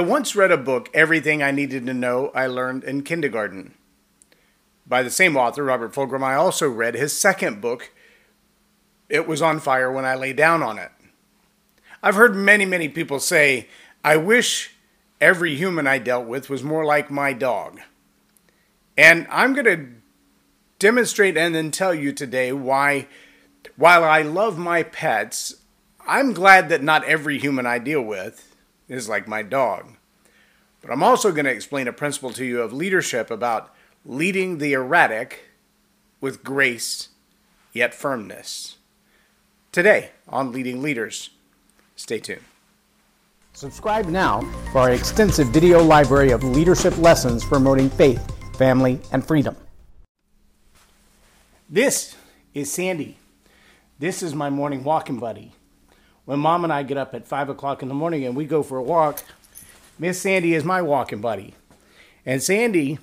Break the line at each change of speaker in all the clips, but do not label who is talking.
I once read a book, Everything I Needed to Know I Learned in Kindergarten. By the same author, Robert Fulghum, I also read his second book, It Was on Fire When I Lay Down on It. I've heard many, many people say, I wish every human I dealt with was more like my dog. And I'm going to demonstrate and then tell you today why, while I love my pets, I'm glad that not every human I deal with is like my dog. But I'm also going to explain a principle to you of leadership about leading the erratic with grace yet firmness. Today on Leading Leaders. Stay tuned.
Subscribe now for our extensive video library of leadership lessons promoting faith, family, and freedom.
This is Sandy. This is my morning walking buddy when mom and I get up at five o'clock in the morning and we go for a walk, Miss Sandy is my walking buddy. And Sandy,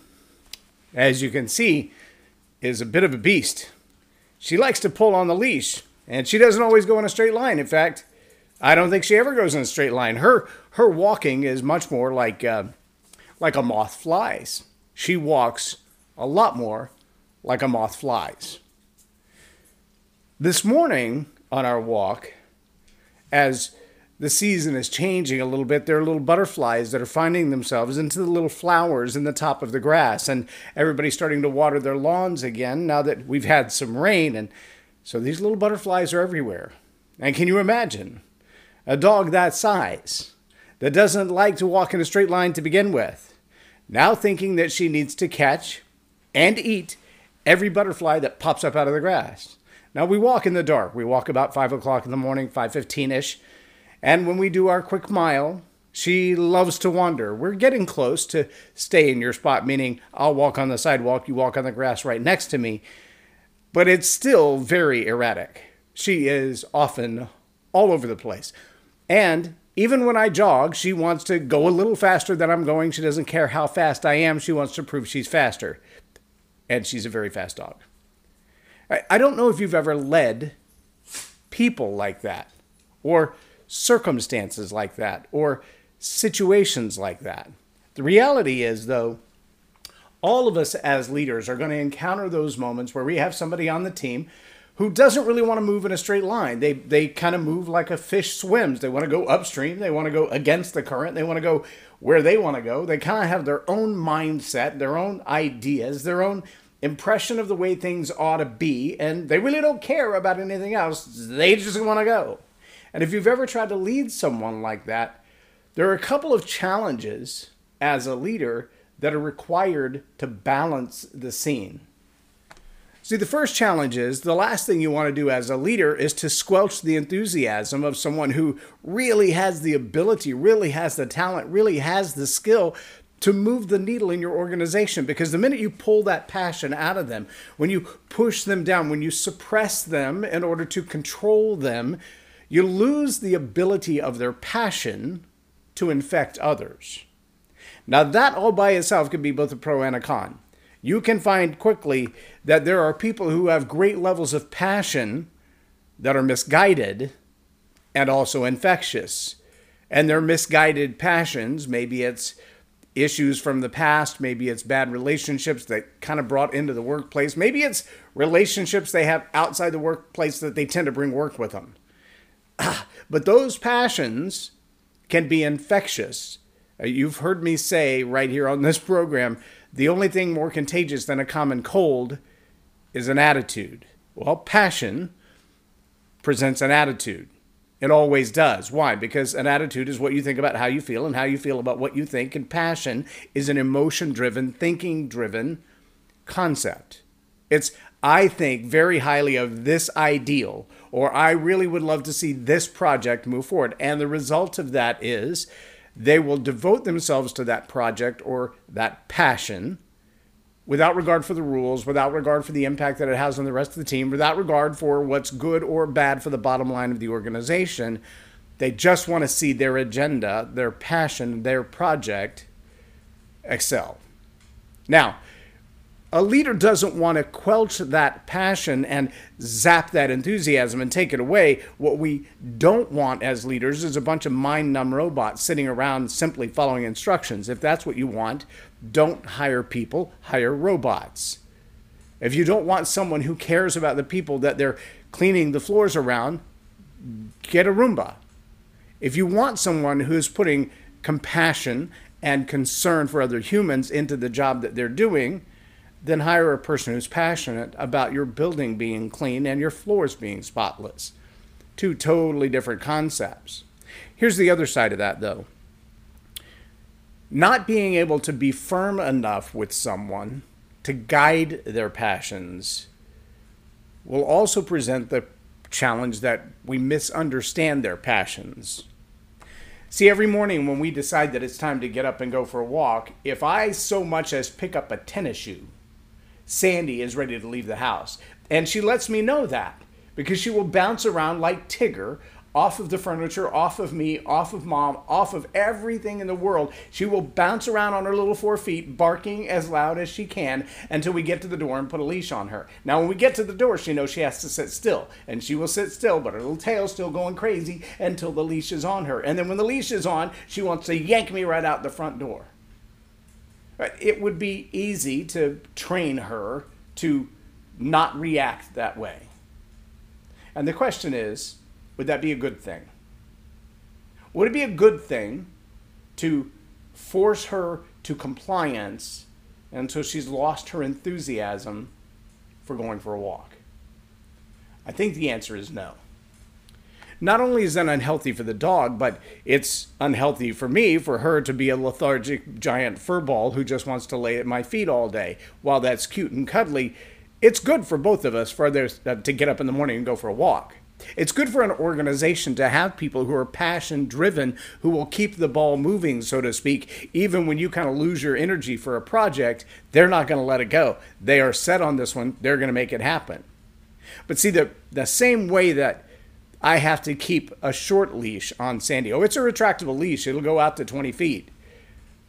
as you can see, is a bit of a beast. She likes to pull on the leash, and she doesn't always go in a straight line. In fact, I don't think she ever goes in a straight line. Her her walking is much more like uh, like a moth flies. She walks a lot more like a moth flies. This morning on our walk, as the season is changing a little bit, there are little butterflies that are finding themselves into the little flowers in the top of the grass, and everybody's starting to water their lawns again now that we've had some rain. And so these little butterflies are everywhere. And can you imagine a dog that size that doesn't like to walk in a straight line to begin with, now thinking that she needs to catch and eat every butterfly that pops up out of the grass? Now we walk in the dark. We walk about five o'clock in the morning, five fifteen ish, and when we do our quick mile, she loves to wander. We're getting close to stay in your spot, meaning I'll walk on the sidewalk, you walk on the grass right next to me, but it's still very erratic. She is often all over the place, and even when I jog, she wants to go a little faster than I'm going. She doesn't care how fast I am. She wants to prove she's faster. And she's a very fast dog. I don't know if you've ever led people like that, or circumstances like that, or situations like that. The reality is, though, all of us as leaders are going to encounter those moments where we have somebody on the team who doesn't really want to move in a straight line. They they kind of move like a fish swims. They want to go upstream. They want to go against the current. They want to go where they want to go. They kind of have their own mindset, their own ideas, their own impression of the way things ought to be, and they really don't care about anything else. They just want to go. And if you've ever tried to lead someone like that, there are a couple of challenges as a leader that are required to balance the scene. See, the first challenge is the last thing you want to do as a leader is to squelch the enthusiasm of someone who really has the ability, really has the talent, really has the skill to move the needle in your organization because the minute you pull that passion out of them, when you push them down, when you suppress them in order to control them, you lose the ability of their passion to infect others. Now, that all by itself can be both a pro and a con. You can find quickly that there are people who have great levels of passion that are misguided and also infectious. And their misguided passions, maybe it's issues from the past. Maybe it's bad relationships that kind of brought into the workplace. Maybe it's relationships they have outside the workplace that they tend to bring work with them. But those passions can be infectious. Uh, you've heard me say right here on this program the only thing more contagious than a common cold is an attitude. Well, passion presents an attitude. It always does. Why? Because an attitude is what you think about how you feel, and how you feel about what you think. And passion is an emotion driven, thinking driven concept. It's, I think very highly of this ideal, or I really would love to see this project move forward. And the result of that is they will devote themselves to that project or that passion without regard for the rules, without regard for the impact that it has on the rest of the team, without regard for what's good or bad for the bottom line of the organization. They just want to see their agenda, their passion, their project excel. Now, a leader doesn't want to quelch that passion and zap that enthusiasm and take it away. What we don't want as leaders is a bunch of mind numb robots sitting around simply following instructions. If that's what you want, don't hire people, hire robots. If you don't want someone who cares about the people that they're cleaning the floors around, get a Roomba. If you want someone who's putting compassion and concern for other humans into the job that they're doing, then hire a person who's passionate about your building being clean and your floors being spotless. Two totally different concepts. Here's the other side of that, though. Not being able to be firm enough with someone to guide their passions will also present the challenge that we misunderstand their passions. See, every morning when we decide that it's time to get up and go for a walk, if I so much as pick up a tennis shoe, Sandy is ready to leave the house. And she lets me know that because she will bounce around like Tigger off of the furniture, off of me, off of mom, off of everything in the world. She will bounce around on her little four feet, barking as loud as she can until we get to the door and put a leash on her. Now, when we get to the door, she knows she has to sit still, and she will sit still, but her little tail's still going crazy until the leash is on her. And then when the leash is on, she wants to yank me right out the front door. It would be easy to train her to not react that way. And the question is would that be a good thing? Would it be a good thing to force her to compliance until she's lost her enthusiasm for going for a walk? I think the answer is no not only is that unhealthy for the dog, but it's unhealthy for me for her to be a lethargic giant furball who just wants to lay at my feet all day. While that's cute and cuddly, it's good for both of us for others uh, to get up in the morning and go for a walk. It's good for an organization to have people who are passion driven, who will keep the ball moving, so to speak. Even when you kind of lose your energy for a project, they're not going to let it go. They are set on this one, they're going to make it happen. But see, the, the same way that I have to keep a short leash on Sandy. Oh, it's a retractable leash, it'll go out to 20 feet.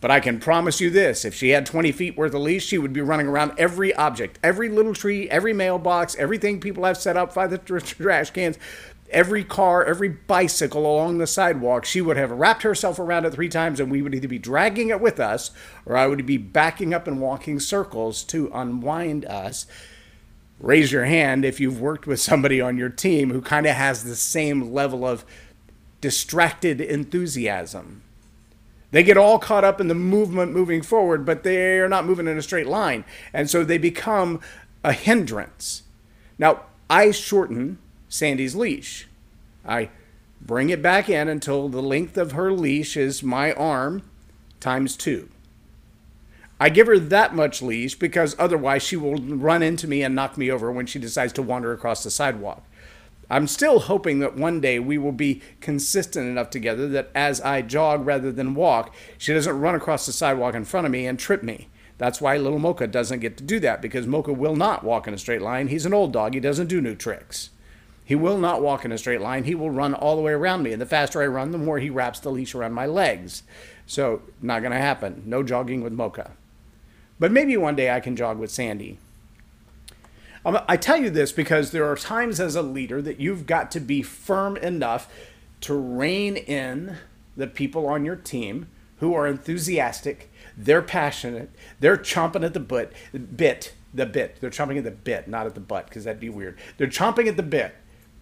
But I can promise you this if she had 20 feet worth of leash, she would be running around every object, every little tree, every mailbox, everything people have set up by the trash cans, every car, every bicycle along the sidewalk. She would have wrapped herself around it three times, and we would either be dragging it with us or I would be backing up and walking circles to unwind us raise your hand if you've worked with somebody on your team who kind of has the same level of distracted enthusiasm. They get all caught up in the movement moving forward, but they are not moving in a straight line. And so they become a hindrance. Now, I shorten Sandy's leash. I bring it back in until the length of her leash is my arm times two. I give her that much leash because otherwise she will run into me and knock me over when she decides to wander across the sidewalk. I'm still hoping that one day we will be consistent enough together that as I jog rather than walk, she doesn't run across the sidewalk in front of me and trip me. That's why little Mocha doesn't get to do that because Mocha will not walk in a straight line. He's an old dog, he doesn't do new tricks. He will not walk in a straight line. He will run all the way around me. And the faster I run, the more he wraps the leash around my legs. So, not going to happen. No jogging with Mocha. But maybe one day I can jog with Sandy. I tell you this because there are times as a leader that you've got to be firm enough to rein in the people on your team who are enthusiastic, they're passionate, they're chomping at the bit, bit, the bit. They're chomping at the bit, not at the butt, because that'd be weird. They're chomping at the bit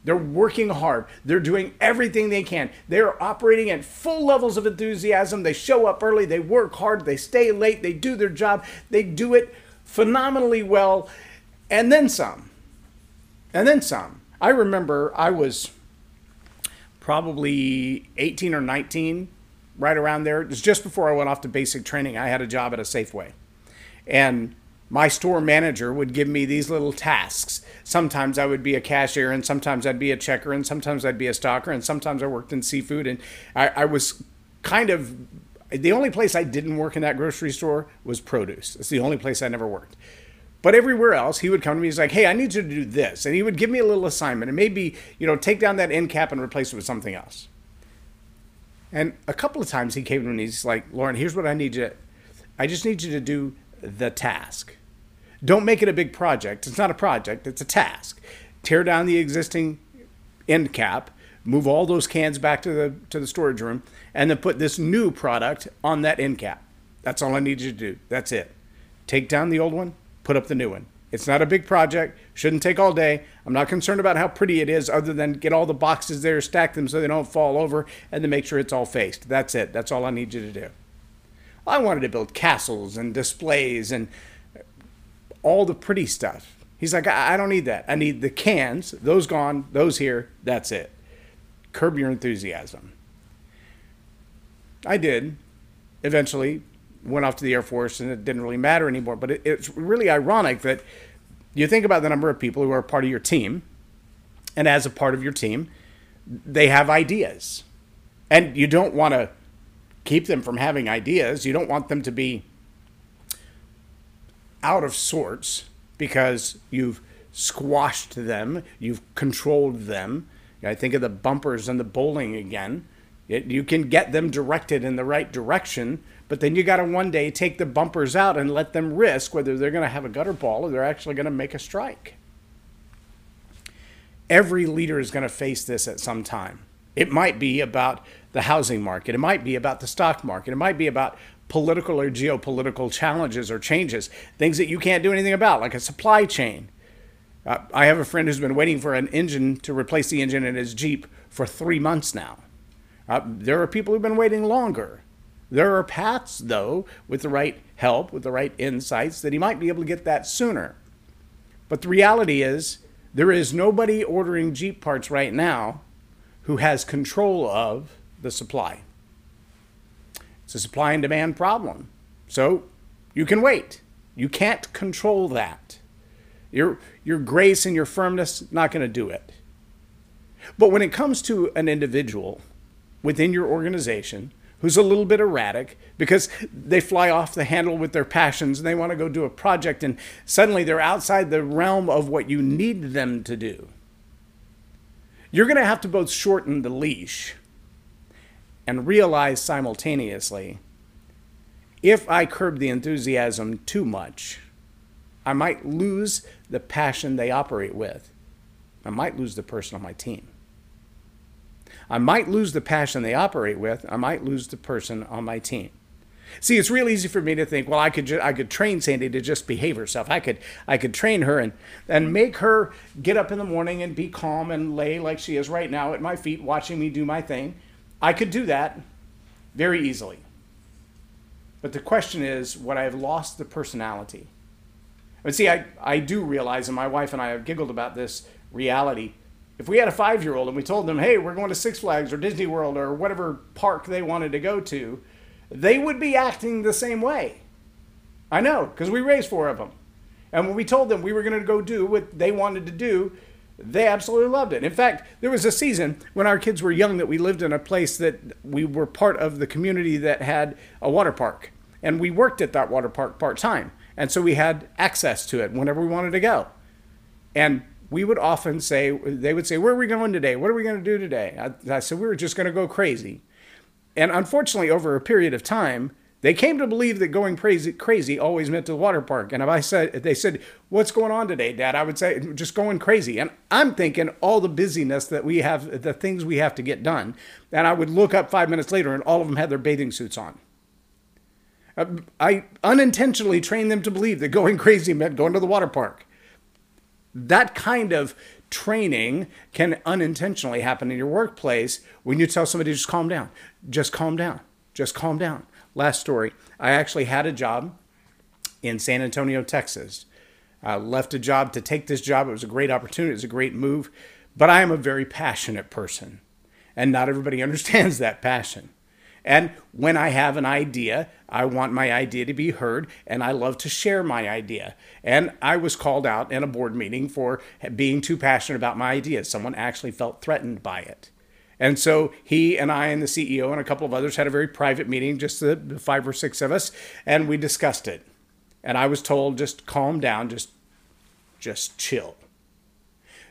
they're working hard. They're doing everything they can. They're operating at full levels of enthusiasm. They show up early. They work hard. They stay late. They do their job. They do it phenomenally well. And then some. And then some. I remember I was probably 18 or 19, right around there. It was just before I went off to basic training. I had a job at a Safeway. And my store manager would give me these little tasks. Sometimes I would be a cashier, and sometimes I'd be a checker, and sometimes I'd be a stocker, and sometimes I worked in seafood. And I, I was kind of the only place I didn't work in that grocery store was produce. It's the only place I never worked. But everywhere else, he would come to me. He's like, "Hey, I need you to do this," and he would give me a little assignment, and maybe you know, take down that end cap and replace it with something else. And a couple of times he came to me and he's like, "Loren, here's what I need you. I just need you to do the task. Don't make it a big project. It's not a project, it's a task. Tear down the existing end cap, move all those cans back to the to the storage room, and then put this new product on that end cap. That's all I need you to do. That's it. Take down the old one, put up the new one. It's not a big project, shouldn't take all day. I'm not concerned about how pretty it is, other than get all the boxes there, stack them so they don't fall over, and then make sure it's all faced. That's it. That's all I need you to do. I wanted to build castles and displays and all the pretty stuff. He's like, I, I don't need that. I need the cans, those gone, those here, that's it. Curb your enthusiasm. I did. Eventually, went off to the Air Force, and it didn't really matter anymore. But it, it's really ironic that you think about the number of people who are part of your team, and as a part of your team, they have ideas. And you don't want to keep them from having ideas. You don't want them to be out of sorts because you've squashed them, you've controlled them. I think of the bumpers and the bowling again. It, you can get them directed in the right direction, but then you got to one day take the bumpers out and let them risk whether they're going to have a gutter ball or they're actually going to make a strike. Every leader is going to face this at some time. It might be about the housing market, it might be about the stock market, it might be about political or geopolitical challenges or changes, things that you can't do anything about, like a supply chain. Uh, I have a friend who's been waiting for an engine to replace the engine in his Jeep for three months now. Uh, there are people who've been waiting longer. There are paths, though, with the right help, with the right insights, that he might be able to get that sooner. But the reality is, there is nobody ordering Jeep parts right now who has control of the supply. It's a supply and demand problem. So you can wait. You can't control that. Your, your grace and your firmness not going to do it. But when it comes to an individual within your organization who's a little bit erratic because they fly off the handle with their passions and they want to go do a project and suddenly they're outside the realm of what you need them to do. You're going to have to both shorten the leash and realize simultaneously if I curb the enthusiasm too much, I might lose the passion they operate with. I might lose the person on my team. I might lose the passion they operate with. I might lose the person on my team. See, it's real easy for me to think, well, I could ju- I could train Sandy to just behave herself. I could I could train her and and make her get up in the morning and be calm and lay like she is right now at my feet watching me do my thing. I could do that very easily. But the question is, would I have lost the personality? But see, I, I do realize, and my wife and I have giggled about this reality. If we had a five year old and we told them, hey, we're going to Six Flags or Disney World or whatever park they wanted to go to, they would be acting the same way. I know, because we raised four of them. And when we told them we were going to go do what they wanted to do, they absolutely loved it. In fact, there was a season when our kids were young that we lived in a place that we were part of the community that had a water park. And we worked at that water park part time. And so we had access to it whenever we wanted to go. And we would often say, they would say, Where are we going today? What are we going to do today? I, I said, We were just going to go crazy. And unfortunately, over a period of time, they came to believe that going crazy, crazy always meant to the water park. And if I said, they said, "What's going on today, Dad?" I would say, "Just going crazy." And I'm thinking all the busyness that we have, the things we have to get done. And I would look up five minutes later, and all of them had their bathing suits on. Uh, I unintentionally trained them to believe that going crazy meant going to the water park. That kind of training can unintentionally happen in your workplace when you tell somebody just calm down, just calm down, just calm down. Last story I actually had a job in San Antonio, Texas. I left a job to take this job. It was a great opportunity, it was a great move, but I am a very passionate person, and not everybody understands that passion. And when I have an idea, I want my idea to be heard, and I love to share my idea. And I was called out in a board meeting for being too passionate about my idea. Someone actually felt threatened by it. And so he and I and the CEO and a couple of others had a very private meeting, just the five or six of us, and we discussed it. And I was told, just calm down, just, just chill.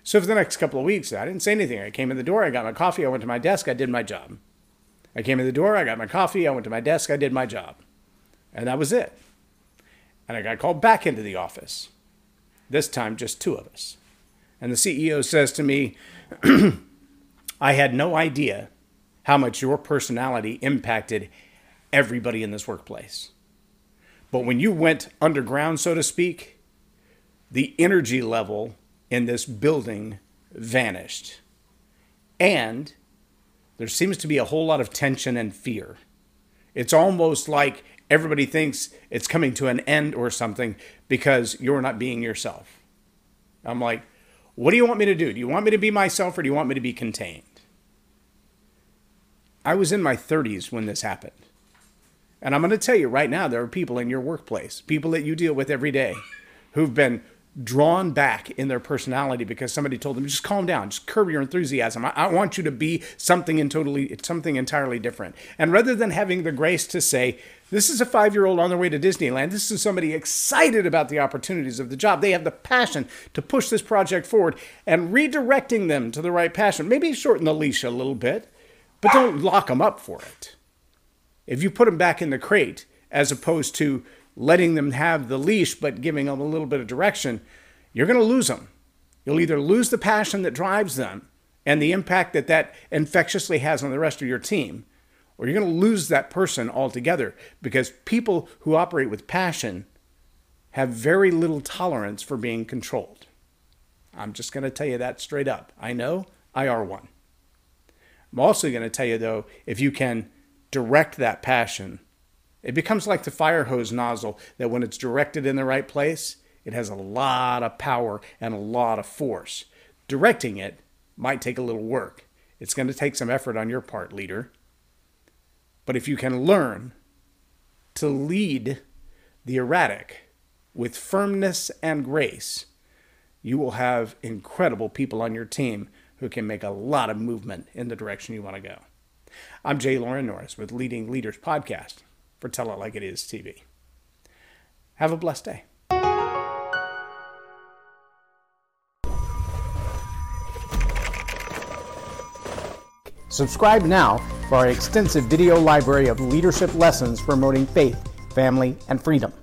So for the next couple of weeks, I didn't say anything. I came in the door, I got my coffee, I went to my desk, I did my job. I came in the door, I got my coffee, I went to my desk, I did my job. And that was it. And I got called back into the office. this time just two of us. And the CEO says to me, I had no idea how much your personality impacted everybody in this workplace. But when you went underground, so to speak, the energy level in this building vanished. And there seems to be a whole lot of tension and fear. It's almost like everybody thinks it's coming to an end or something because you're not being yourself. I'm like, what do you want me to do? Do you want me to be myself or do you want me to be contained? I was in my 30s when this happened. And I'm going to tell you right now, there are people in your workplace, people that you deal with every day, who've been drawn back in their personality because somebody told them just calm down. Just curb your enthusiasm. I, I, want you to be something in totally something entirely different. And rather than having the grace to say this is a five year old on their way to disneyland. This is somebody excited about the opportunities of the job. They have the passion to push this project forward and redirecting them to the right passion. Maybe shorten the leash a little bit but don't lock them up for it. If you put them back in the crate as opposed to letting them have the leash but giving them a little bit of direction, you're going to lose them. You'll either lose the passion that drives them and the impact that that infectiously has on the rest of your team, or you're going to lose that person altogether because people who operate with passion have very little tolerance for being controlled. I'm just going to tell you that straight up. I know I are one. I'm also going to tell you, though, if you can direct that passion it becomes like the fire hose nozzle that when it's directed in the right place, it has a lot of power and a lot of force. Directing it might take a little work. It's going to take some effort on your part, leader. But if you can learn to lead the erratic with firmness and grace, you will have incredible people on your team who can make a lot of movement in the direction you want to go. I'm J Loren Norris with Leading Leaders Podcast for Tell It Like It Is TV. Have a blessed day.
Subscribe now for our extensive video library of leadership lessons promoting faith, family, and freedom.